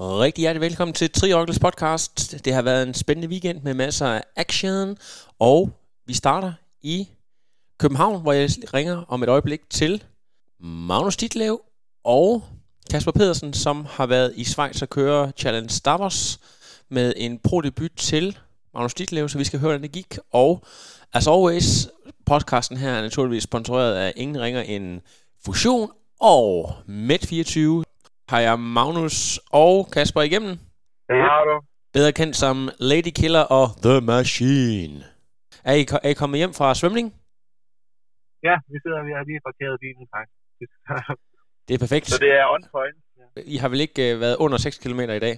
Rigtig hjertelig velkommen til Triokkels podcast. Det har været en spændende weekend med masser af action, og vi starter i København, hvor jeg ringer om et øjeblik til Magnus Ditlev og Kasper Pedersen, som har været i Schweiz og kører Challenge Stavros med en pro-debut til Magnus Ditlev, så vi skal høre, hvordan det gik. Og as always, podcasten her er naturligvis sponsoreret af ingen ringer end Fusion og Med24, har jeg Magnus og Kasper igennem. Det har du. Bedre kendt som Lady Killer og The Machine. Er I, er I kommet hjem fra svømning? Ja, vi sidder vi har lige parkeret bilen faktisk. Det er perfekt. Så det er on point. Ja, I har vel ikke uh, været under 6 km i dag?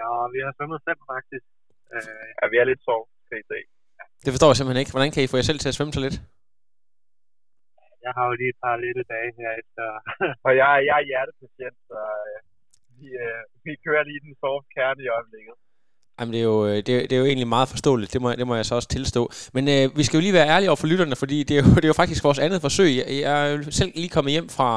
ja vi har svømmet fem faktisk. Uh, ja, vi er lidt sov, kan I se. Det forstår jeg simpelthen ikke. Hvordan kan I få jer selv til at svømme så lidt? Jeg har jo lige et par lille dage her efter. og jeg, er- jeg er hjertepatient, så uh, vi, uh, vi kører lige den soft kerne i øjeblikket. Jamen, det er, jo, øh, det, er, det er jo egentlig meget forståeligt, det må, det må jeg så også tilstå. Men øh, vi skal jo lige være ærlige over for lytterne, fordi det er, jo, det er jo faktisk vores andet forsøg. Jeg, jeg er jo selv lige kommet hjem fra,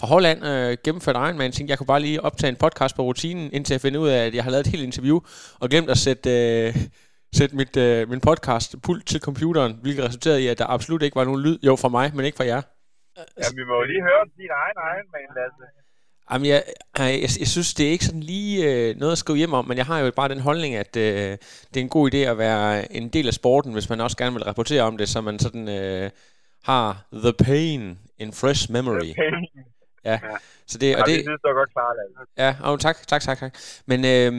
fra Holland, øh, gennemført Ironman, tænkte, jeg kunne bare lige optage en podcast på rutinen, indtil jeg finder ud af, at jeg har lavet et helt interview, og glemt at sætte, øh, sætte mit, øh, min podcast pult til computeren, hvilket resulterede i, at der absolut ikke var nogen lyd. Jo, fra mig, men ikke fra jer. Ja, vi må jo lige høre din egen egen man, Lasse. Jamen, jeg, jeg, jeg, jeg synes, det er ikke sådan lige øh, noget at skrive hjem om, men jeg har jo bare den holdning, at øh, det er en god idé at være en del af sporten, hvis man også gerne vil rapportere om det, så man sådan øh, har the pain in fresh memory. Ja, Ja. så det, Ja, og det, det, det var godt klart, Lasse. ja, oh, tak, tak, tak, tak. Men øh,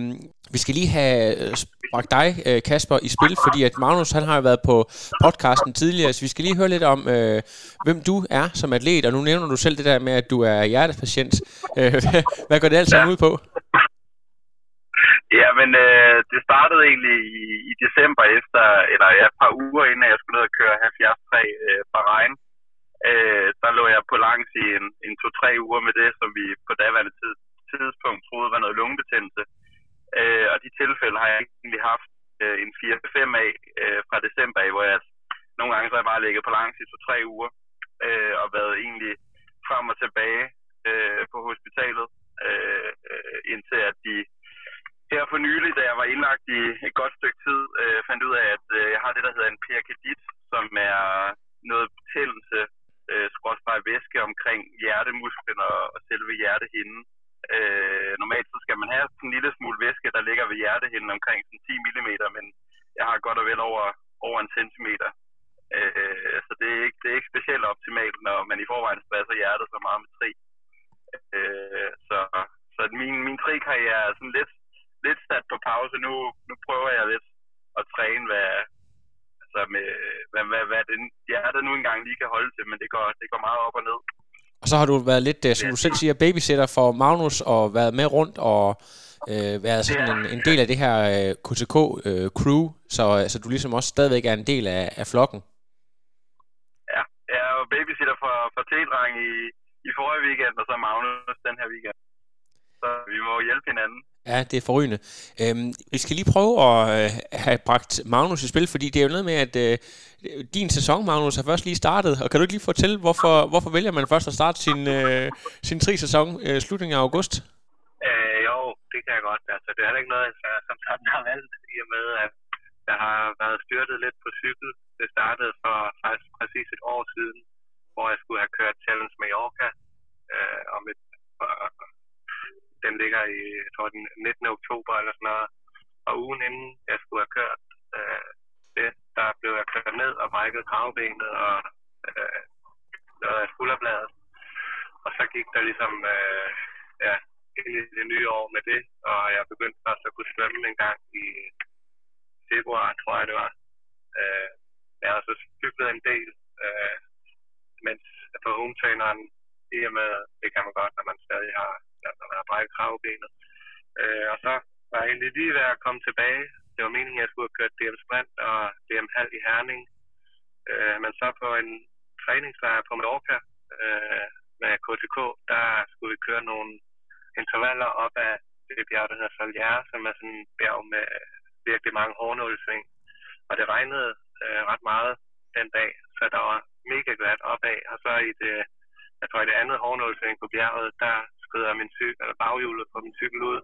vi skal lige have øh, bragt dig, øh, Kasper, i spil, fordi at Magnus, han har jo været på podcasten tidligere, så vi skal lige høre lidt om, øh, hvem du er som atlet, og nu nævner du selv det der med, at du er hjertepatient. Øh, hvad, går det alt sammen ud på? Ja, men øh, det startede egentlig i, i december efter, eller ja, et par uger inden jeg skulle ned og køre 73 øh, Bahrain. Øh, Øh, der lå jeg på langs i en, en to-tre uger med det, som vi på daværende tid, tidspunkt troede var noget lungebetændelse. Øh, og de tilfælde har jeg egentlig haft øh, en 4-5 af øh, fra december af, hvor jeg nogle gange så har jeg bare ligget på langs i to-tre uger øh, og været egentlig frem og tilbage øh, på hospitalet, øh, øh, indtil at de her for nylig, da jeg var indlagt i et godt stykke tid, øh, fandt ud af, at øh, jeg har det, der hedder en perikardit, som er noget betændelse, øh, skråstreg væske omkring hjertemusklen og, og selve hjertehinden. Øh, normalt så skal man have sådan en lille smule væske, der ligger ved hjertehinden omkring sådan 10 mm, men jeg har godt og vel over, over en centimeter. Øh, så det er, ikke, det er ikke specielt optimalt, når man i forvejen stresser hjertet så meget med tri. Øh, så så min, min tri-karriere er sådan lidt, lidt sat på pause. Nu, nu prøver jeg lidt at træne, hvad, altså med, hvad, hvad, hvad det hjertet nu engang lige kan holde til, men det går, det går meget op og ned. Og så har du været lidt, øh, som du selv siger, babysitter for Magnus og været med rundt og øh, været sådan en, en del af det her øh, KTK-crew, så, øh, så du ligesom også stadigvæk er en del af, af flokken. Ja, jeg er jo babysitter for, for T-dreng i, i forrige weekend, og så Magnus den her weekend. Så vi må hjælpe hinanden. Ja, det er forrygende. Øhm, vi skal lige prøve at øh, have bragt Magnus i spil, fordi det er jo noget med, at øh, din sæson, Magnus, har først lige startet. Og kan du ikke lige fortælle, hvorfor, hvorfor vælger man først at starte sin, øh, sin tri-sæson øh, slutningen af august? Øh, jo, det kan jeg godt. Altså, det er heller ikke noget, jeg som sådan har valgt, i og med, at jeg har været styrtet lidt på cykel. Det startede for faktisk præcis et år siden, hvor jeg skulle have kørt Challenge Mallorca øh, om et, den ligger i, jeg tror, den 19. oktober eller sådan noget. Og ugen inden jeg skulle have kørt øh, det, der blev jeg kørt ned og brækket kravbenet og øh, noget af skulderbladet. Og så gik der ligesom øh, ja, ind i det nye år med det, og jeg begyndte først at kunne svømme en gang i februar, tror jeg det var. Øh, jeg har så cyklet en del, øh, mens på hometraineren, i og med, det kan man godt, når man stadig har, når man kravbenet. Øh, og så var egentlig lige ved at komme tilbage. Det var meningen, at jeg skulle have kørt DM Sprint og DM Halv i Herning. Øh, men så på en træningslejr på Mallorca øh, med KTK, der skulle vi køre nogle intervaller op af det bjerg, der hedder Solier, som er sådan en bjerg med virkelig mange hårdnålsving. Og det regnede øh, ret meget den dag, så der var mega glat opad. Og så i det, jeg tror, i det andet hårdnålsving på bjerget, der skrider min cykel, eller baghjulet på min cykel ud,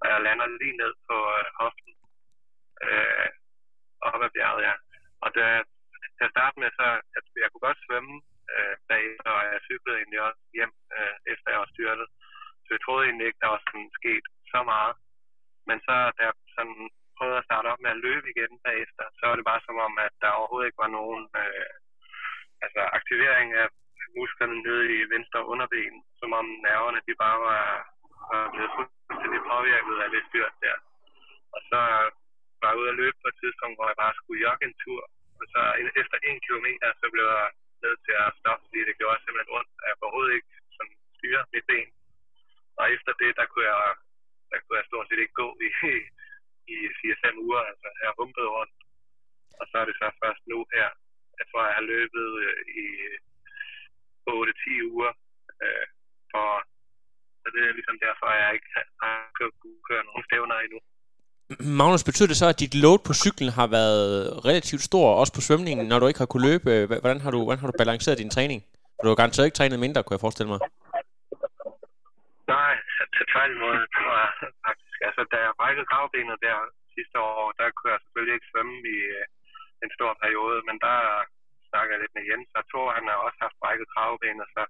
og jeg lander lige ned på øh, hoften øh, op ad bjerget, ja. Og det, til at starte med, så at jeg kunne godt svømme øh, bagefter, og jeg cyklede egentlig også hjem, øh, efter jeg var styrtet. Så jeg troede egentlig ikke, der var sådan sket så meget. Men så, da jeg sådan prøvede at starte op med at løbe igen bagefter, så var det bare som om, at der overhovedet ikke var nogen øh, altså aktivering af musklerne nede i venstre underben, som om nerverne de bare var, var blevet fuldstændig påvirket af det styrt der. Og så var jeg ude at løbe på et tidspunkt, hvor jeg bare skulle jogge en tur. Og så efter en kilometer, så blev jeg nødt til at stoppe, fordi det gjorde simpelthen ondt. Jeg kunne overhovedet ikke sådan, styre mit ben. Og efter det, der kunne jeg, der kunne jeg stort set ikke gå i, i 4-5 uger. Altså, jeg humpede rundt. Og så er det så først nu her. Jeg tror, jeg har løbet øh, i 8-10 uger. Øh, for, så det er ligesom derfor, at jeg ikke har kunnet køre nogen stævner endnu. Magnus, betyder det så, at dit load på cyklen har været relativt stor, også på svømningen, når du ikke har kunne løbe? Hvordan har du, hvordan har du balanceret din træning? Du har garanteret ikke trænet mindre, kunne jeg forestille mig. Nej, til tværtimod, faktisk. Altså, da jeg brækkede kravbenet der sidste år, der kunne jeg selvfølgelig ikke svømme i øh, en stor periode, men der snakker lidt med Jens, og Thor, han har også haft brækket og så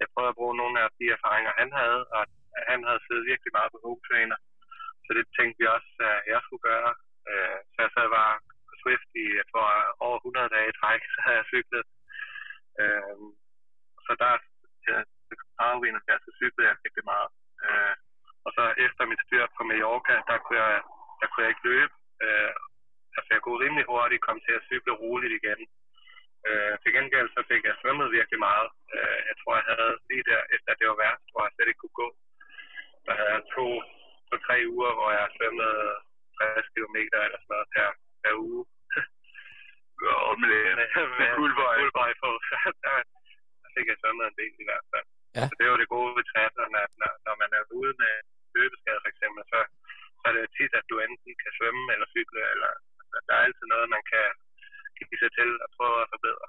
jeg prøvede at bruge nogle af de erfaringer, han havde, og han havde siddet virkelig meget på hovedtræner. Så det tænkte vi også, at jeg skulle gøre. Øh, så jeg sad bare på Swift i, jeg tror, over 100 dage i træk, så havde jeg cyklet. Øh, så der kravbenet der, så cyklede jeg rigtig meget. Øh, og så efter mit styr på Mallorca, der kunne jeg, der kunne jeg ikke løbe. Øh, altså jeg kunne rimelig hurtigt komme til at cykle roligt igen. Øh, til gengæld så fik jeg svømmet virkelig meget. Øh, jeg tror, jeg havde lige der, efter det var værst, hvor jeg slet ikke kunne gå. Der havde jeg to, to tre uger, hvor jeg svømmede 60 km eller sådan noget per, per uge. Og med, med fuldbøj. fuldbøj på. der, der fik jeg svømmet en del i hvert fald. Ja. Så det er jo det gode ved triathlon, at når, når man er ude med løbeskade for eksempel, så, så er det tit, at du enten kan svømme eller cykle, eller der er altid noget, man kan give sig til at prøve at forbedre.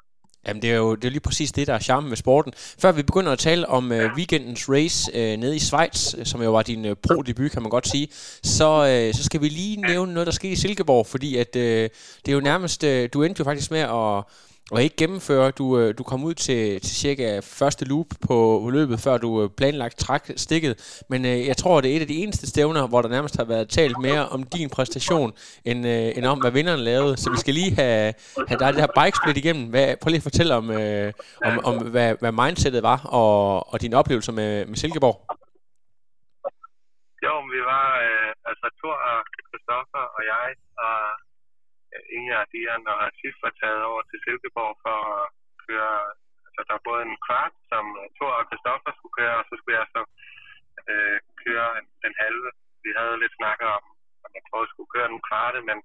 Det er jo det er lige præcis det, der er charmen med sporten. Før vi begynder at tale om øh, weekendens race øh, nede i Schweiz, øh, som jo var din øh, pro-debut, kan man godt sige, så, øh, så skal vi lige nævne noget, der skete i Silkeborg, fordi at øh, det er jo nærmest, øh, du endte jo faktisk med at og ikke gennemføre. Du, øh, du kom ud til, til cirka første loop på løbet, før du øh, planlagt træk stikket. Men øh, jeg tror, det er et af de eneste stævner, hvor der nærmest har været talt mere om din præstation, end, øh, end om, hvad vinderen lavede. Så vi skal lige have, have dig det her bikesplit igennem. Hvad, prøv lige at fortælle om, øh, om, om hvad, hvad mindsetet var, og, og dine oplevelser med, med Silkeborg. Jo, vi var, øh, altså Thor og Christoffer og jeg, og Inger og Dian og Sif var taget over til Silkeborg for at køre, altså der var både en kvart, som øh, Thor og Kristoffer skulle køre, og så skulle jeg så øh, køre den halve. Vi havde lidt snakket om, at jeg prøvede at skulle køre den kvarte, men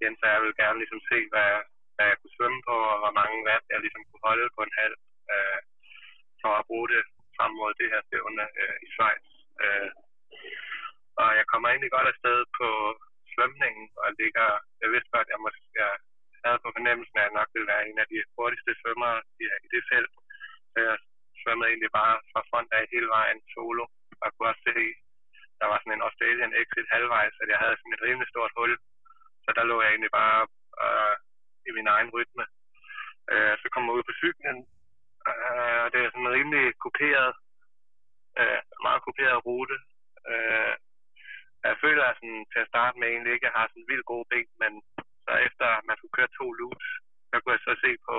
Jens og jeg ville gerne ligesom se, hvad, hvad jeg kunne svømme på, og hvor mange vand jeg ligesom kunne holde på en halv, øh, for at bruge det frem mod det her stævne øh, i Schweiz. Øh, og jeg kommer egentlig godt afsted på svømningen, og ligger, jeg vidste godt, at jeg, måske, jeg havde på fornemmelsen, at jeg nok ville være en af de hurtigste svømmere i, i det felt. Så jeg svømmede egentlig bare fra front af hele vejen solo, og kunne også se, der var sådan en Australian exit halvvejs, at jeg havde sådan et rimelig stort hul. Så der lå jeg egentlig bare øh, i min egen rytme. Øh, så kom jeg ud på cyklen, øh, og det er sådan en rimelig kuperet, øh, meget kuperet rute. Øh, jeg føler at sådan, til at starte med egentlig ikke, jeg har sådan vildt gode ben, men så efter man skulle køre to loops, så kunne jeg så se på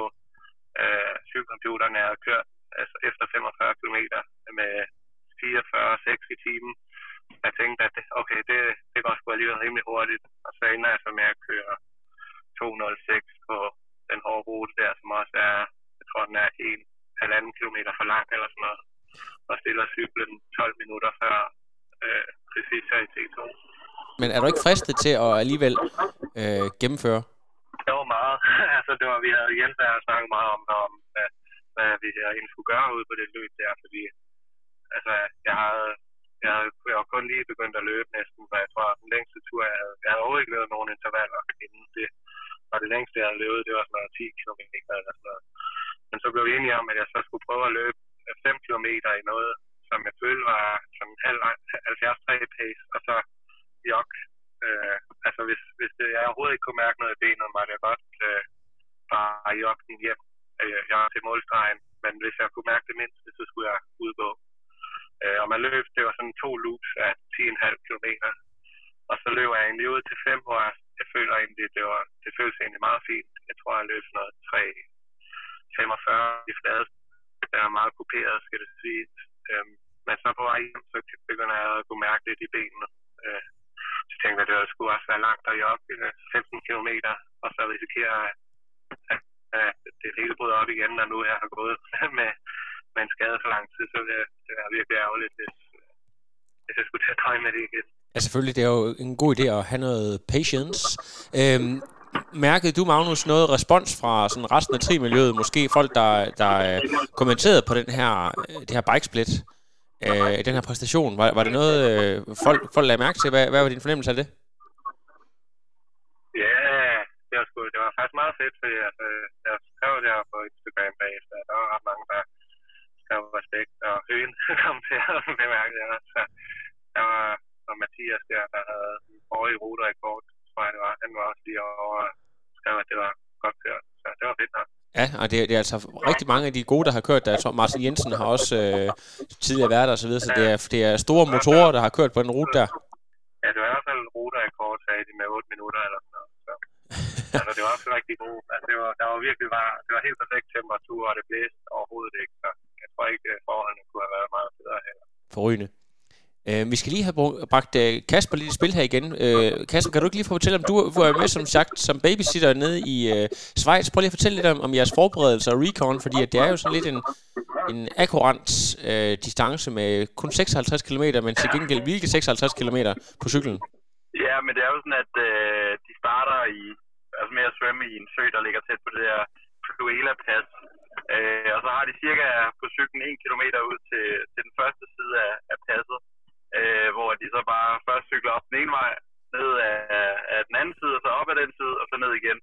øh, cykelcomputeren, at jeg havde kørt altså efter 45 km med 44-6 i timen. Jeg tænkte, at det, okay, det, det går sgu alligevel rimelig hurtigt. Og så ender jeg så med at køre 206 på den hårde rute der, som også er, jeg tror, den er en halvanden kilometer for lang eller sådan noget. Og stiller cyklen 12 minutter før øh, præcis her i T2. Men er du ikke fristet til at alligevel øh, gennemføre? Det var meget. altså, det var, vi havde igen der snakket meget om, om hvad, hvad vi egentlig skulle gøre ud på det løb der, fordi altså, jeg havde, jeg havde, jeg var kun lige begyndt at løbe næsten, hvad jeg tror, den længste tur, jeg havde, jeg havde overhovedet ikke lavet nogen intervaller inden det. Og det længste, jeg havde løbet, det var sådan noget 10 km eller sådan noget. Men så blev vi enige om, at jeg så skulle prøve at løbe 5 km i noget, som jeg følte var sådan 70 pace, og så jog. Øh, altså hvis, hvis det, jeg overhovedet ikke kunne mærke noget i benet, var det godt øh, bare jogge den hjem. Øh, jeg var til målstregen, men hvis jeg kunne mærke det mindst, så skulle jeg udgå. Øh, og man løb, det var sådan to loops af 10,5 km. Og så løber jeg egentlig ud til 5, hvor jeg, jeg føler egentlig, det, var, det føles egentlig meget fint. Jeg tror, jeg løb sådan noget 3, 45 i flade. Jeg er meget kuperet, skal det sige. Øhm, men så på vej hjem, så begynder jeg at kunne mærke lidt i benene. Øh, så tænkte jeg, at det skulle også være langt op, 15 km, og så risikerer jeg, at, at det hele bryder op igen, når nu jeg har gået med, med en skade for lang tid, så det, det er virkelig ærgerligt, hvis, hvis jeg skulle tage tøj med det igen. Ja, selvfølgelig. Det er jo en god idé at have noget patience. Øhm, mærkede du, Magnus, noget respons fra sådan resten af trimiljøet? Måske folk, der, der kommenterede på den her, det her bikesplit? øh, den her præstation? Var, var det noget, øh, folk, folk lagde mærke til? Hvad, hvad var din fornemmelse af det? Ja, det var, sgu, det var faktisk meget fedt, fordi altså, jeg skrev det her på Instagram bagefter. Der var ret mange, der var respekt, og høen kom til at bemærke det Så der var og Mathias der, der havde en forrige ruterekord, tror jeg det var. Han var også lige over og skrev, at det var godt kørt. Så det var fedt nok. Ja, og det, det er altså rigtig mange af de gode, der har kørt der. Jeg tror, Martin Jensen har også øh, tidligere været der og så videre, så det er, det er store motorer, der har kørt på den rute der. Ja, det var i hvert fald en ruterekord, sagde de, med 8 minutter eller sådan noget. Så. altså, det var også rigtig god. Altså, det var, der var virkelig var, det var helt perfekt temperatur, og det blæste overhovedet ikke. Så jeg tror ikke, forholdene kunne have været meget bedre heller. Forrygende. Øh, vi skal lige have bragt øh, Kasper lidt i spil her igen. Øh, Kasper, kan du ikke lige fortælle, om du, du er med som sagt som babysitter nede i øh, Schweiz. Prøv lige at fortælle lidt om, om jeres forberedelser og recon, fordi at det er jo sådan lidt en, en akkurat øh, distance med kun 56 km, men til gengæld hvilke 56 km på cyklen? Ja, men det er jo sådan, at øh, de starter i, altså med at svømme i en sø, der ligger tæt på det der Fluela-pas. Øh, og så har de cirka på cyklen 1 km ud til, til den første side af, af passet øh, hvor de så bare først cykler op den ene vej, ned af, af den anden side, og så op ad den side, og så ned igen,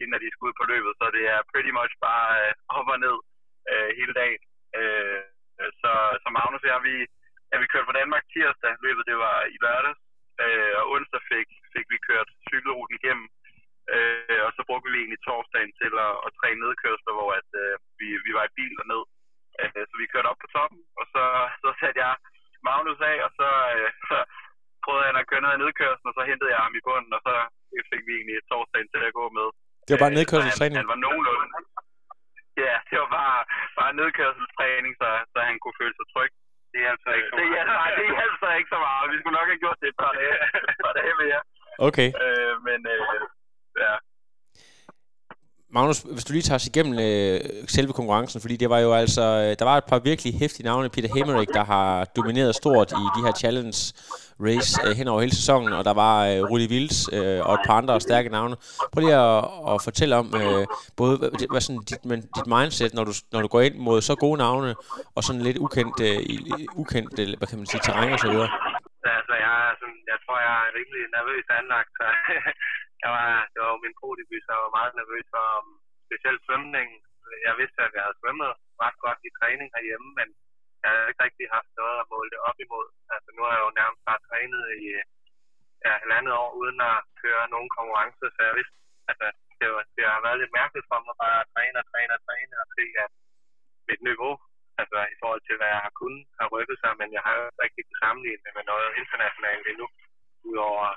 inden at de skal ud på løbet. Så det er pretty much bare øh, op og ned øh, hele dagen. Øh, så, så Magnus og jeg, vi, ja, vi kørte fra Danmark tirsdag, løbet det var i lørdags, øh, og onsdag fik, fik vi kørt cykelruten igennem, øh, og så brugte vi egentlig torsdagen til at, at træne nedkørsler, hvor at, øh, vi, vi var i bil og ned. Øh, så vi kørte op på toppen, og så, så satte jeg Magnus af, og så, øh, så prøvede han at køre ned i nedkørslen, og så hentede jeg ham i bunden, og så fik vi egentlig et torsdagen til at gå med. Det var bare øh, nedkørselstræning? Han, han var nogenlunde. Ja, det var bare, bare nedkørselstræning, så, så han kunne føle sig tryg. Det er altså ikke så meget. Det, nej, det er altså ikke så meget. Vi skulle nok have gjort det et par dage, par dage mere. Okay. Øh, men øh, ja, Magnus, hvis du lige tager os igennem øh, selve konkurrencen, fordi det var jo altså, øh, der var et par virkelig hæftige navne. Peter Hemmerich, der har domineret stort i de her challenge race øh, hen over hele sæsonen, og der var øh, Rudi Vils øh, og et par andre stærke navne. Prøv lige at, at fortælle om øh, både hvad sådan, dit, men, dit mindset, når du, når du går ind mod så gode navne, og sådan lidt ukendt, øh, ukendt øh, hvad kan man sige, terræn og så videre. Altså, jeg, er sådan, jeg tror, jeg er rimelig nervøs anlagt, så jeg var, det var jo min prodebut, så jeg var meget nervøs for um, specielt svømning. Jeg vidste, at jeg havde svømmet ret godt i træning herhjemme, men jeg havde ikke rigtig haft noget at måle det op imod. Altså nu har jeg jo nærmest bare trænet i ja, halvandet år uden at køre nogen konkurrence, så jeg vidste, altså, det, var, det har været lidt mærkeligt for mig bare at træne og træne og træne og se, at mit niveau, altså i forhold til, hvad jeg har kunnet, har rykket sig, men jeg har jo ikke rigtig sammenlignet med noget internationalt endnu, udover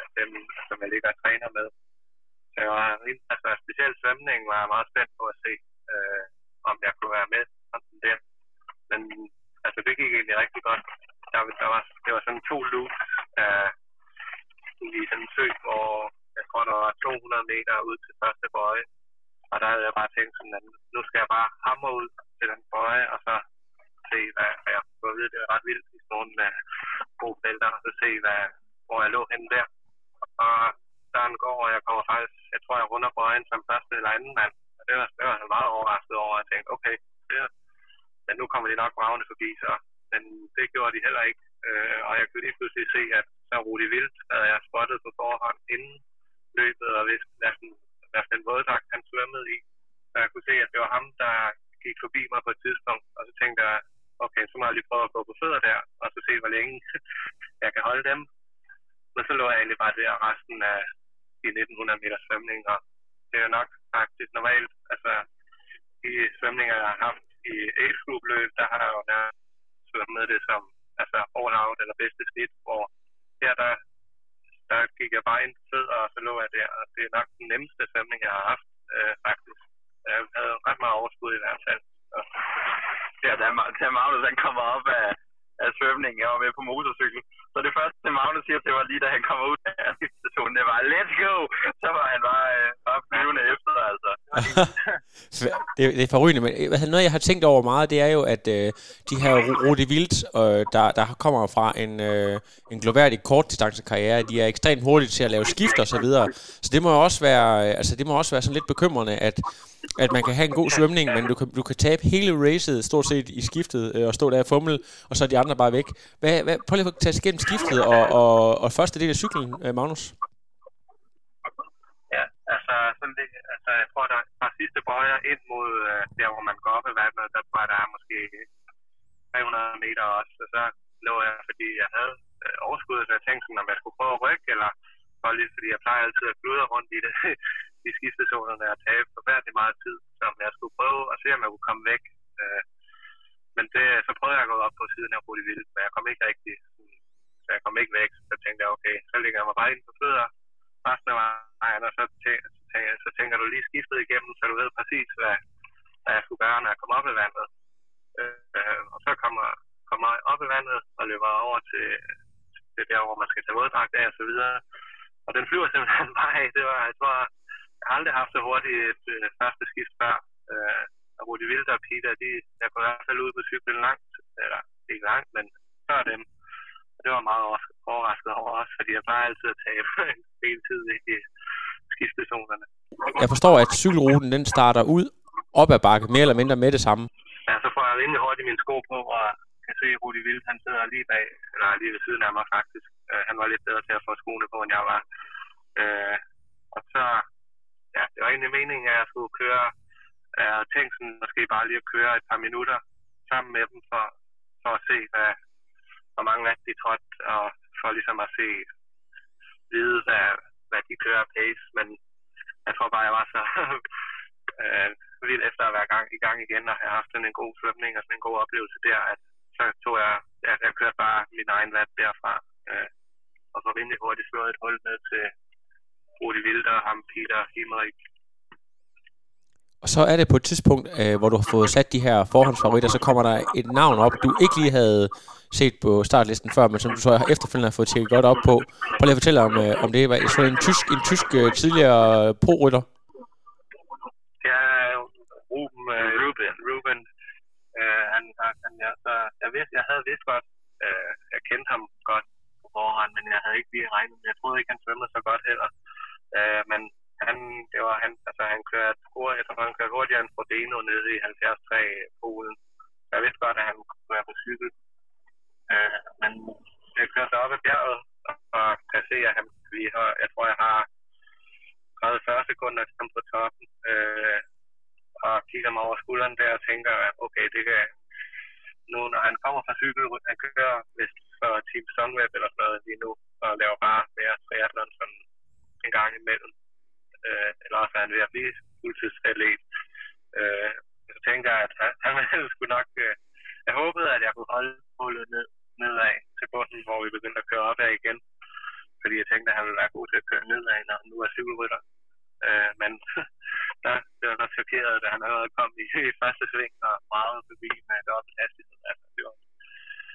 Altså, dem, som jeg ligger og træner med. Så jeg var, altså, specielt svømning var jeg meget spændt på at se, øh, om jeg kunne være med sådan der. Men altså, det gik egentlig rigtig godt. Der, der var, det var sådan to loops øh, i sådan en sø, hvor jeg tror, der var 200 meter ud til første bøje. Og der havde jeg bare tænkt sådan, at nu skal jeg bare hamre ud til den bøje, og så se, hvad, hvad jeg får at vide, det var ret vildt i sådan nogle uh, gode felter, og så se, hvad, hvor jeg lå henne der og Søren går, og jeg kommer faktisk, jeg tror, jeg runder på øjen som første eller anden mand. Og det var, det var han meget overrasket over, at jeg tænkte, okay, det, men nu kommer de nok bravende forbi, så men det gjorde de heller ikke. Øh, og jeg kunne lige pludselig se, at så Rudi Vildt havde jeg spottet på forhånd inden løbet, og hvis næsten, næsten en våddragt han svømmede i. Så jeg kunne se, at det var ham, der gik forbi mig på et tidspunkt, og så tænkte jeg, okay, så må jeg lige prøve at gå på fødder der, og så se, hvor længe jeg kan holde dem. Men så lå jeg egentlig bare der resten af de 1900 meter svømning, og det er nok faktisk normalt, altså de svømninger, jeg har haft i age group løb, der har jeg jo nærmest svømmet det som altså all out eller bedste snit, hvor her der, der gik jeg bare ind på og så lå jeg der, og det er nok den nemmeste svømning, jeg har haft, øh, faktisk. Jeg havde ret meget overskud i hvert fald. Og, Ja, da, Ma- da Magnus han kommer op af, af svømning. jeg var med på motorcykel. Så det første, Magnus siger, det var lige da han kommer ud af stationen, det var, let's go! Så var han bare, øh, bare flyvende efter, altså. det, det er forrygende, men altså, noget jeg har tænkt over meget, det er jo, at øh, de her Rudi Vildt, øh, der, der kommer fra en, øh, en gloværdig kortdistancekarriere, de er ekstremt hurtige til at lave skift og så videre. Så det må jo også være, øh, altså det må også være sådan lidt bekymrende, at, at man kan have en god svømning, men du kan, du kan tabe hele racet stort set i skiftet, øh, og stå der og fumle, og så er de andre bare væk. Hvad, hvad, prøv lige at tage os igennem skiftet og, og, og første del af cyklen, øh, Magnus. Altså, sådan det, altså jeg tror, der fra sidste bøjer ind mod øh, der, hvor man går op i vandet, der tror jeg, der er måske 300 meter også. Og så lå jeg, fordi jeg havde øh, overskud, så jeg tænkte sådan, om jeg skulle prøve at rykke, eller for lige, fordi jeg plejer altid at gludre rundt i det, i skiftezonerne og tabe forfærdelig meget tid, som jeg skulle prøve at se, om jeg kunne komme væk. Øh, men det, så prøvede jeg at gå op på siden af Rudi Vildt, men jeg kom ikke rigtig, så jeg kom ikke væk. Så tænkte jeg, okay, så ligger jeg mig bare ind på fødder, resten af vejen, og så, tæ- så, tænker, du lige skiftet igennem, så du ved præcis, hvad, hvad jeg skulle gøre, når jeg kom op i vandet. Øh, og så kommer, kommer jeg op i vandet og løber over til, til der, hvor man skal tage våddragt af og så videre. Og den flyver simpelthen bare af. Det var, jeg tror, jeg har aldrig haft så hurtigt et øh, første skift før. Øh, og Rudi Vilder og Peter, de, jeg kunne i hvert fald ud på cyklen langt, eller ikke langt, men før dem. Og det var meget overrasket over os, fordi jeg bare altid at tabe en del tid i skiftezonerne. Jeg forstår, at cykelruten den starter ud op ad bakke, mere eller mindre med det samme. Ja, så får jeg rimelig hurtigt mine sko på, og kan se, at Rudi Vildt, han sidder lige bag, eller lige ved siden af mig faktisk. Øh, han var lidt bedre til at få skoene på, end jeg var. Øh, og så, ja, det var egentlig meningen, at jeg skulle køre, jeg havde tænkt sådan, måske bare lige at køre et par minutter sammen med dem, for, for at se, hvad, hvor mange af de trådte, og for ligesom at se, vide, hvad, hvad de kører pace, men jeg tror bare, jeg var så øh, vild efter at være gang, i gang igen, og have haft sådan en god svømning og sådan en god oplevelse der, at så tog jeg, jeg, jeg kørte bare min egen vat derfra, øh, og så rimelig hurtigt slået et hul ned til Rudi Vilder, ham Peter Himmerik. Og så er det på et tidspunkt, øh, hvor du har fået sat de her forhåndsfavoritter, så kommer der et navn op, du ikke lige havde set på startlisten før, men som du så efterfølgende har fået tjekket godt op på. Prøv lige at fortælle om, øh, om det var så en tysk, en tysk øh, tidligere pro-rytter. Ja, Ruben, øh, Ruben, Ruben øh, han, han, jeg, så, jeg, vidste, jeg havde vidst godt, øh, jeg kendte ham godt på forhånd, men jeg havde ikke lige regnet med, jeg troede ikke, han svømmede så godt heller. Øh, men han, det var han, altså han kørte hurtigt, jeg tror, han kørte hurtigere end Frodeno nede i 73 Polen. Så jeg vidste godt, at han kunne være på cykel. Øh, men jeg kørte op ad bjerget, og, og kan se, at han, vi har, jeg tror, jeg har 30-40 sekunder til ham på toppen. Øh, og kigger mig over skulderen der og tænker, at okay, det kan nu, når han kommer fra cykel, han kører vist for Team Sunweb eller sådan noget lige nu, og laver bare mere triathlon sådan en gang imellem. Øh, eller også er han ved at blive fuldtidsatlet. Øh, så tænker jeg, at han, han skulle nok... Øh, jeg håbede, at jeg kunne holde målet ned, nedad til bunden, hvor vi begyndte at køre opad igen. Fordi jeg tænkte, at han ville være god til at køre nedad, når han nu er cykelrytter. Øh, men der det var så chokeret, da han allerede kom i, første sving og meget forbi med dobbelt hastighed. Altså, det var,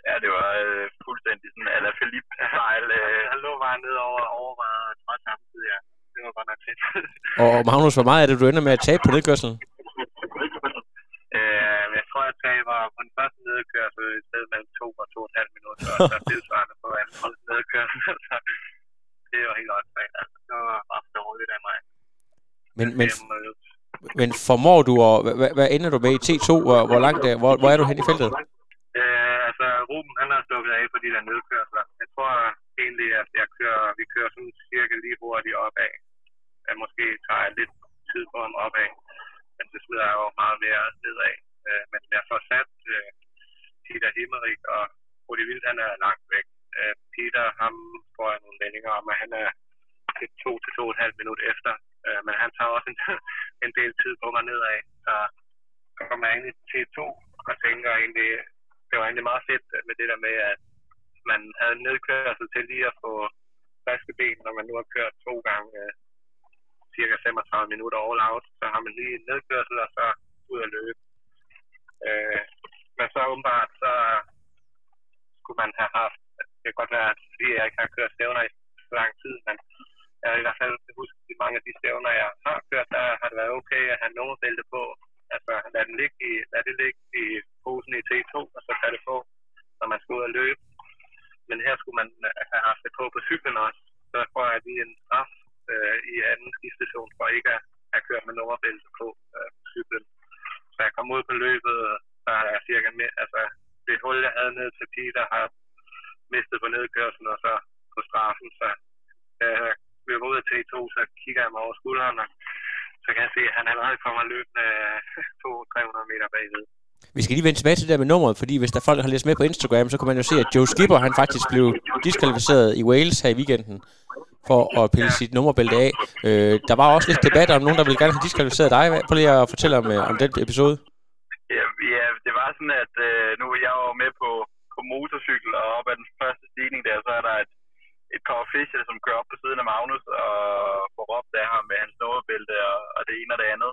Ja, det var øh, fuldstændig sådan, eller Philippe style. Øh, han lå bare ned over overvejet og trådt samtidig, ja. Det var godt nok fedt. Og Magnus, hvor meget er det, du ender med at tabe på nedkørselen? øh, jeg tror, jeg taber på den første nedkørsel i stedet mellem to og to og et halvt minutter, og så tilsvarende på anden nedkørsel. så det var helt åndssvagt. Men, men, men formår du, og hvad, hvad ender du med i T2? Hvor, hvor langt hvor, hvor er du hen i feltet? Øh, altså, Ruben, han har stukket af på de der nedkørsler. Jeg tror egentlig, at jeg kører, vi kører sådan cirka lige hurtigt opad. Jeg måske tager lidt tid på ham opad, men det smider jeg jo meget mere nedad. Øh, men jeg får sat øh, Peter Himmerik og Rudi Vildt, han er langt væk. Øh, Peter, ham får jeg nogle vendinger om, at han er et to til to og et halvt minut efter. Øh, men han tager også en, en del tid på. Så kommer jeg egentlig til to og tænker egentlig, det var egentlig meget fedt med det der med, at man havde nedkørsel til lige at få friske ben, når man nu har kørt to gange øh, cirka 35 minutter all out, så har man lige en nedkørsel og så ud at løbe. Øh, men så åbenbart, så skulle man have haft, det kan godt være, at fordi jeg ikke har kørt stævner i så lang tid, men jeg i hvert fald huske, at mange af de stævner, jeg har kørt, der har det været okay at have nummerbælte på. Altså, lad, den ligge i, lad det ligge i posen i T2, og så tage det på, når man skal ud og løbe. Men her skulle man øh, have haft det på på cyklen også. Så får jeg er en straf øh, i anden skiftstation for ikke at have kørt med nummerbælte på øh, på cyklen. Så jeg kom ud på løbet, der er jeg cirka med, altså det hul, jeg havde ned til Peter, har mistet på nedkørslen og så på straffen. Så jeg løber ud af T2, så kigger jeg mig over skulderen, og så kan jeg se, at han allerede kommer løbende 200-300 meter bagved. Vi skal lige vende tilbage til det der med nummeret, fordi hvis der folk har læst med på Instagram, så kan man jo se, at Joe Skipper han faktisk blev diskvalificeret i Wales her i weekenden for at pille sit nummerbælte af. Øh, der var også lidt debat om nogen, der ville gerne have diskvalificeret dig. Prøv lige at fortælle om, om den episode. Ja, ja, det var sådan, at øh, nu jeg var med på, på motorcykel, og op ad den første stigning der, så er der et, et par official, som kører op på siden af Magnus og får råbt af ham med hans nummerbælte og, og det ene og det andet.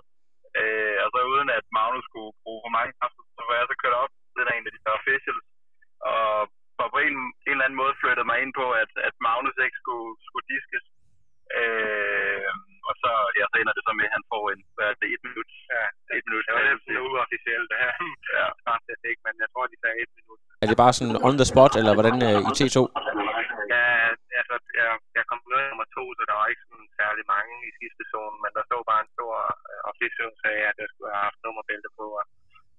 Øh, og så uden at Magnus skulle bruge for mange kræfter, så var jeg så kørt op til en af de der officials, og på en, en eller anden måde flyttede mig ind på, at, at Magnus ikke skulle, skulle diskes. Øh, og så, ja, så ender det så med, at han får en, hvad er det, et minut? Ja, et minut. Det var lidt uofficielt, det her. Ja. Faktisk ikke, men jeg tror, de sagde et minut. Er det bare sådan on the spot, eller hvordan øh, i T2? Ja, altså, jeg, jeg kom med nummer to, så der var ikke sådan særlig mange i sidste zone, men der stod bare en stor øh, official, der sagde, at jeg skulle have haft nummerbælte på, og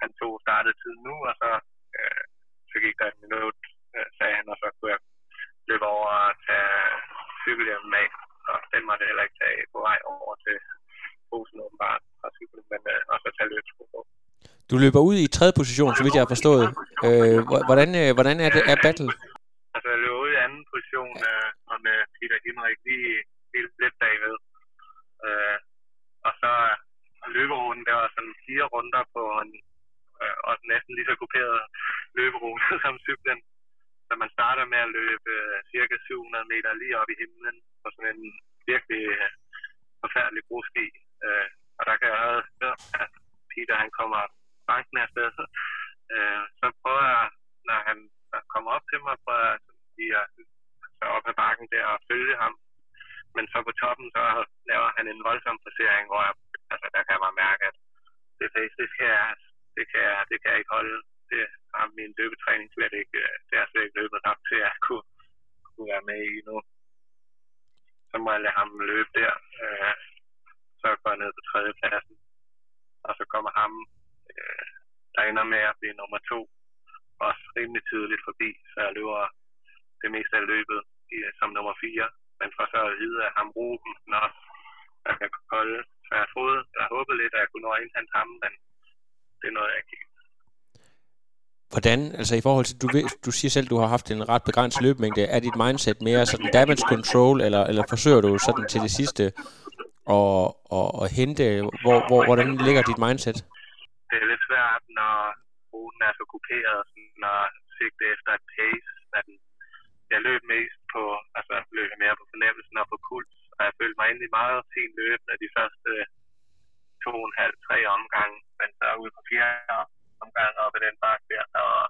han tog startede tiden nu, og så, øh, så gik der et minut, øh, sagde han, og så kunne jeg løbe over og tage cykelhjelmen af, og den måtte jeg heller ikke tage på vej over til posen åbenbart fra cyklen, men øh, og så tage løbsko på. Du løber ud i tredje position, så vidt jeg har forstået. Øh, hvordan, øh, hvordan er det er battle? Altså, jeg løb ud i anden position, øh, og med Peter Himmerik lige, lige lidt bagved. Øh, og så løberunden, der var sådan fire runder på en, øh, og næsten lige så kuperet løberute som cyklen. Så man starter med at løbe øh, cirka 700 meter lige op i himlen på sådan en virkelig øh, forfærdelig brosti. Øh, og der kan jeg have hørt, at Peter han kommer banken afsted. Øh, så prøver jeg, når han når han kommer op til mig, prøver jeg sådan lige at så op ad bakken der og følge ham. Men så på toppen, så laver han en voldsom placering, hvor jeg, altså, der kan man mærke, at det, det, det, kan, jeg, det, kan jeg, det kan jeg ikke holde. Det har min løbetræning slet ikke, øh, det er slet ikke løbet nok til, at jeg kunne, kunne være med i nu. Så må jeg lade ham løbe der. Øh, så går jeg ned på tredjepladsen. Og så kommer ham, øh, der ender med at blive nummer to, også rimelig tidligt forbi, så jeg løber det meste af løbet i, som nummer 4. Men for så at vide, at ham Ruben også der kan holde. Så jeg troede, jeg håbede lidt, at jeg kunne nå at indhente ham, men det nåede jeg ikke. Hvordan, altså i forhold til, du, ved, du siger selv, du har haft en ret begrænset løbemængde. Er dit mindset mere sådan damage control, eller, eller forsøger du sådan til det sidste at, at, at hente, hvor, hvor, hvordan ligger dit mindset? Det er lidt svært, når ruten er så kuperet, når sigte efter et pace. At jeg løb mest på, altså løb mere på fornemmelsen og på puls, og jeg følte mig egentlig meget fint løbende de første to og en halv, tre omgange, men så ude på fjerde omgang op i den bakke der, der var,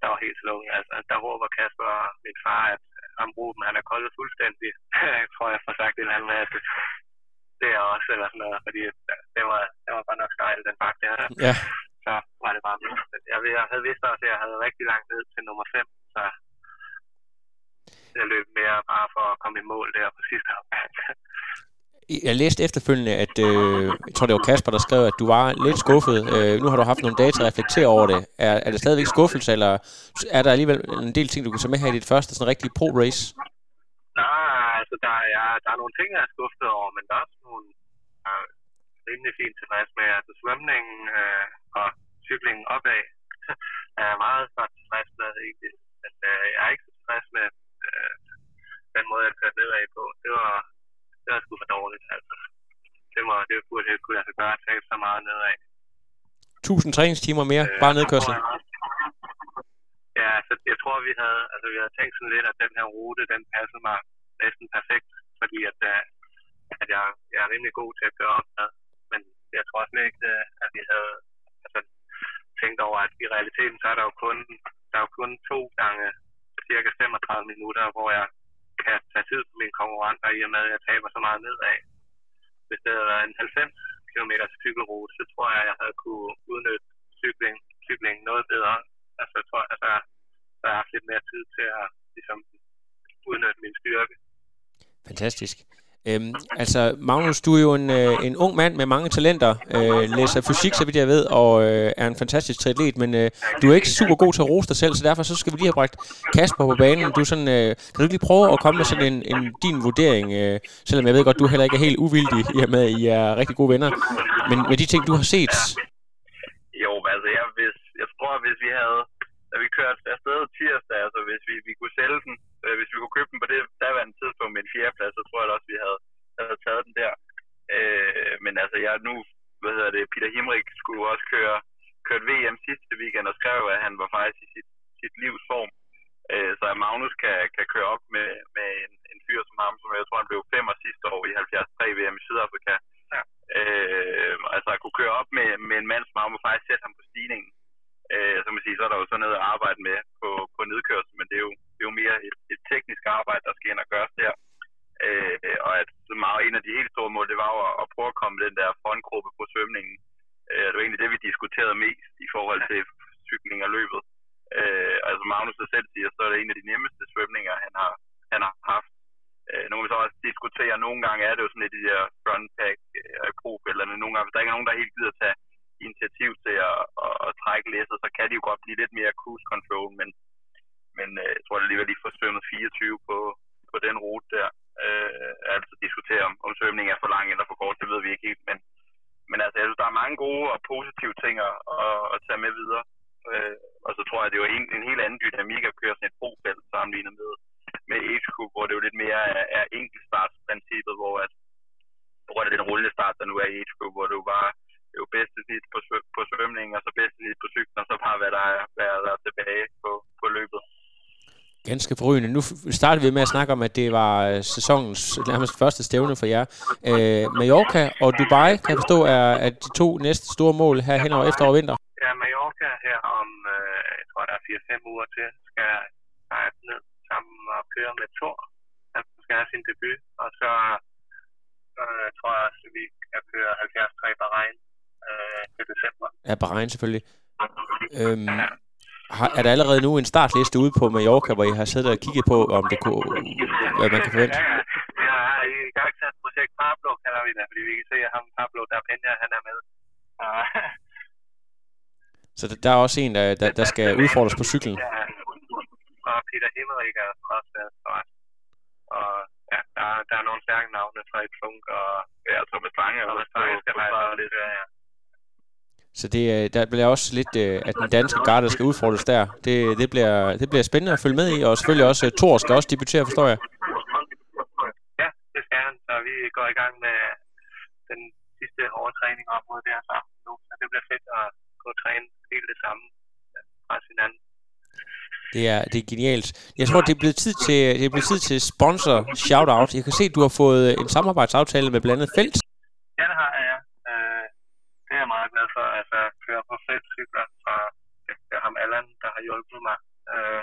der var helt slået. Altså, der råber Kasper, min far, at ham Ruben, han er koldet fuldstændig. jeg tror, jeg får sagt et eller andet med, at det er også, eller sådan noget, fordi det var, det var bare nok stejl, den bakke der. Ja. Så var det bare. Jeg, jeg havde vidst også, at jeg havde rigtig langt ned til nummer 5, så jeg løb mere bare for at komme i mål der på sidste omgang. jeg læste efterfølgende, at øh, jeg tror, det var Kasper, der skrev, at du var lidt skuffet. Øh, nu har du haft nogle dage til at reflektere over det. Er, er det stadigvæk skuffelse, eller er der alligevel en del ting, du kan tage med her i dit første sådan rigtig pro-race? Nej, altså der er, der er nogle ting, jeg er skuffet over, men der er også nogle er rimelig fint tilfreds med. Altså svømningen øh, og cyklingen opad er jeg meget godt tilfreds med egentlig. Men øh, jeg er ikke så tilfreds med øh, den måde, jeg kørte nedad på. Det var, det var sgu for dårligt, altså. Det, må, det burde jeg kunne lade sig gøre at tabe så meget nedad. 1000 træningstimer mere, Øh, bare nedkørsel. Ja, så jeg tror, vi havde, altså, vi havde tænkt sådan lidt, at den her rute, den passede mig næsten perfekt, fordi at, øh, at jeg, jeg er rimelig god til at køre op med. Men jeg tror slet ikke, øh, at vi havde altså, tænkt over, at i realiteten, så er der jo kun, der er jo kun to gange cirka 35 minutter, hvor jeg kan tage tid på mine konkurrenter, i og med, at jeg taber så meget nedad. Hvis det havde været en 90 km cykelrute, så tror jeg, at jeg havde kunne udnytte cykling, cykling noget bedre. Altså, jeg tror, at der, der har haft lidt mere tid til at ligesom, udnytte min styrke. Fantastisk. Øhm, altså, Magnus, du er jo en, øh, en ung mand med mange talenter, øh, læser fysik, så vidt jeg ved, og øh, er en fantastisk triatlet, men øh, du er ikke super god til at rose dig selv, så derfor så skal vi lige have bragt Kasper på banen. Du er sådan, øh, kan du ikke lige prøve at komme med sådan en, en din vurdering, øh, selvom jeg ved godt, du heller ikke er helt uvildig, i og med, at I er rigtig gode venner, men med de ting, du har set, Jo, altså jeg, hvis, jeg tror, hvis vi havde, vi kørte afsted tirsdag, altså hvis vi, vi kunne sælge den, øh, hvis vi kunne købe den på det daværende tidspunkt med en fjerdeplads, så tror jeg da også, vi havde, havde taget den der. Øh, men altså jeg nu, hvad hedder det, Peter Himrik skulle også køre, kørt VM sidste weekend og skrev, at han var faktisk i sit, sit livs form. Øh, så at Magnus kan, kan køre op med, med en, en fyr som ham, som jeg tror, han blev femmer sidste år i 73 VM i Sydafrika. Øh, altså at kunne køre op med, med en mand som ham, og faktisk sætte ham på stigningen. Øh, så, man sige, så er der jo så noget at arbejde med på, på nedkørsel, men det er jo, det er jo mere et, et teknisk arbejde, der skal ind og gøres der. Øh, og at så meget, en af de helt store mål, det var jo at, at prøve at komme den der frontgruppe på svømningen. Øh, det var egentlig det, vi diskuterede mest i forhold til cykling og løbet. Øh, altså Magnus selv siger, så er det en af de nemmeste svømninger, han har, han har haft. Øh, nu kan vi så også diskutere, nogle gange er det jo sådan lidt de der frontpack øh, eller Nogle gange, hvis der ikke er nogen, der helt gider tage initiativ til at, at, trække læsset, så kan de jo godt blive lidt mere cruise control, men, men øh, jeg tror alligevel, de får svømmet 24 på, på den rute der. Øh, altså diskutere, om, om svømningen er for lang eller for kort, det ved vi ikke helt, men, men altså, jeg synes, der er mange gode og positive ting at, at, at tage med videre. Øh, og så tror jeg, det er jo en, en helt anden dynamik at køre sådan et brofelt sammenlignet med, med age group, hvor det jo lidt mere er, er enkeltstartsprincippet, hvor at på grund af den rullende start, der nu er i age group, hvor du bare jo bedste snit på, på svømning, og så bedste snit på cyklen, og så bare hvad der er, hvad der er tilbage på, på løbet. ganske forrygende. Nu startede vi med at snakke om, at det var øh, sæsonens nærmest første stævne for jer. Øh, Mallorca og Dubai, kan jeg forstå, er, er de to næste store mål her hen over efterår og vinter. Ja, Mallorca her om, øh, jeg tror, der er 4-5 uger til, skal jeg ned sammen og køre med Thor. Han skal have sin debut, og så øh, tror jeg også, vi kan køre 73 Bahrain til december. Ja, Bahrain selvfølgelig. Øhm, har, er der allerede nu en startliste ude på Mallorca, hvor I har siddet og kigget på, om det kunne, hvad man kan forvente? Ja, ja. Jeg er i gang til et projekt Pablo, kalder vi det, fordi vi kan se, at ham Pablo, der er han er med. Så der, er også en, der, der, der skal udfordres på cyklen. Ja, og Peter Himmerik er også med for os. Og ja, der, er- der er nogle stærke navne, Frederik Funk og Ja, Thomas Lange Thomas Lange skal start. lidt, ja. Så det, øh, der bliver også lidt, øh, at den danske garde skal udfordres der. Det, det, bliver, det bliver spændende at følge med i, og selvfølgelig også øh, Thor skal også debutere, forstår jeg. Ja, det skal han. Så vi går i gang med den sidste overtræning op mod det her sammen nu. Så det bliver fedt at gå og træne helt det samme fra hinanden. Det er, det er genialt. Jeg tror, det er blevet tid til, det er blevet tid til sponsor shout-out. Jeg kan se, at du har fået en samarbejdsaftale med blandt andet Felt for. Altså, at køre på feltcykler fra det er ham Allan, der har hjulpet mig. Øh,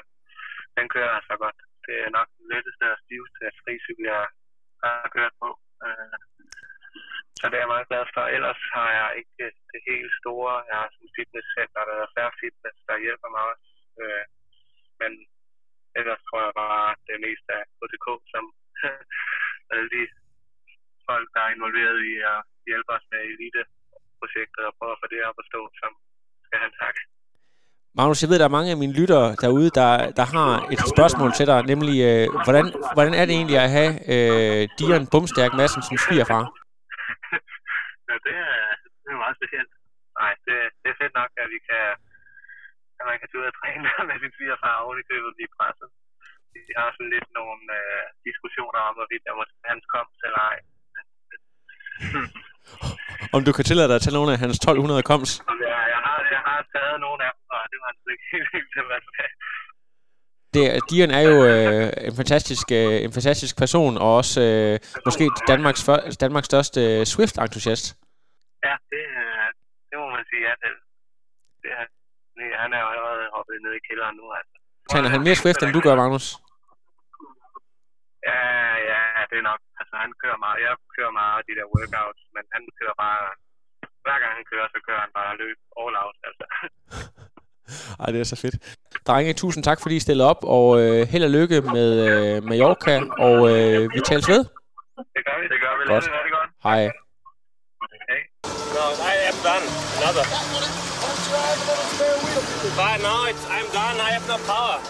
den kører altså godt. Det er nok den letteste og stiveste fricykel, jeg har kørt på. Øh, så det er jeg meget glad for. Ellers har jeg ikke det helt store. Jeg har sådan et fitnesscenter, der er færre fitness, der hjælper mig også. Øh, men ellers tror jeg bare, at det er mest af HTK, som alle de folk, der er involveret i at hjælpe os med elite elite-projektet og prøve at få det op at stå, som skal han tak. Magnus, jeg ved, der er mange af mine lyttere derude, der, der har et spørgsmål til dig, nemlig, øh, hvordan, hvordan er det egentlig at have øh, Dion Bumstærk Madsen som svigerfar? ja, det er, det er meget specielt. Nej, det, det er fedt nok, at vi kan, at man kan tage ud og træne med sin svigerfar oven i købet blive presset. Vi har sådan lidt nogle øh, diskussioner om, hvorvidt der måske hans kom eller ej. Om du kan tillade dig at tage nogle af hans 1200 koms? Jeg har, jeg har taget nogle af dem, og det var altså ikke helt det, Dion er jo øh, en, fantastisk, øh, en fantastisk person, og også øh, måske Danmarks, for, Danmarks største øh, Swift-entusiast. Ja, det, øh, det må man sige ja. Det det, han er jo allerede hoppet ned i kælderen nu. Altså. Træner han mere Swift, end du gør, Magnus? Ja, ja, det er nok. Altså, han kører meget. Jeg kører meget de der workouts, men han kører bare... Hver gang han kører, så kører han bare løb all out, altså. Ej, det er så fedt. Drenge, tusind tak, fordi I stillede op, og øh, held og lykke med øh, Mallorca, og øh, vi tales ved. Det gør vi, det gør vi. Godt. Det er det godt. Hej. Hej. No, I am done. Another. Fine, now it's, I'm done. I have no power.